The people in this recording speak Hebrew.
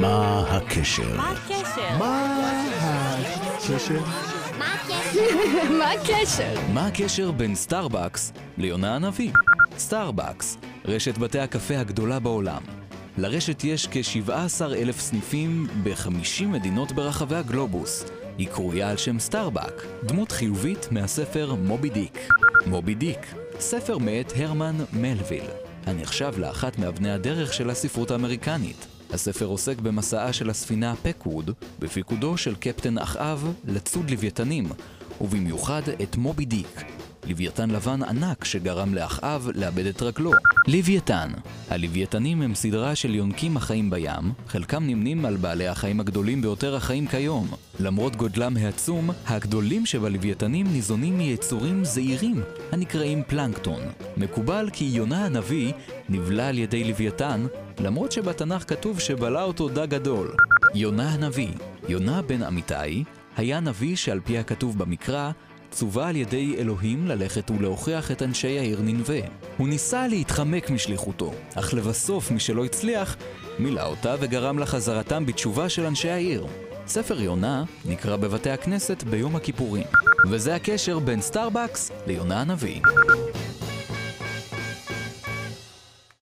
מה הקשר? מה הקשר? מה הקשר? מה הקשר? מה הקשר בין סטארבקס ליונה הנביא? סטארבקס, רשת בתי הקפה הגדולה בעולם. לרשת יש כ-17 אלף סניפים ב-50 מדינות ברחבי הגלובוס. היא קרויה על שם סטארבק, דמות חיובית מהספר מובי דיק. מובי דיק, ספר מאת הרמן מלוויל, הנחשב לאחת מאבני הדרך של הספרות האמריקנית. הספר עוסק במסעה של הספינה פקווד, בפיקודו של קפטן אחאב לצוד לוויתנים, ובמיוחד את מובי דיק, לוויתן לבן ענק שגרם לאחאב לאבד את רגלו. לוויתן הלוויתנים הם סדרה של יונקים החיים בים, חלקם נמנים על בעלי החיים הגדולים ביותר החיים כיום. למרות גודלם העצום, הגדולים שבלוויתנים ניזונים מיצורים זעירים, הנקראים פלנקטון. מקובל כי יונה הנביא נבלע על ידי לוויתן, למרות שבתנ"ך כתוב שבלע אותו דג גדול. יונה הנביא, יונה בן אמיתי, היה נביא שעל פי הכתוב במקרא, צווה על ידי אלוהים ללכת ולהוכיח את אנשי העיר ננבה. הוא ניסה להתחמק משליחותו, אך לבסוף, משלא הצליח, מילא אותה וגרם לחזרתם בתשובה של אנשי העיר. ספר יונה נקרא בבתי הכנסת ביום הכיפורים. וזה הקשר בין סטארבקס ליונה הנביא.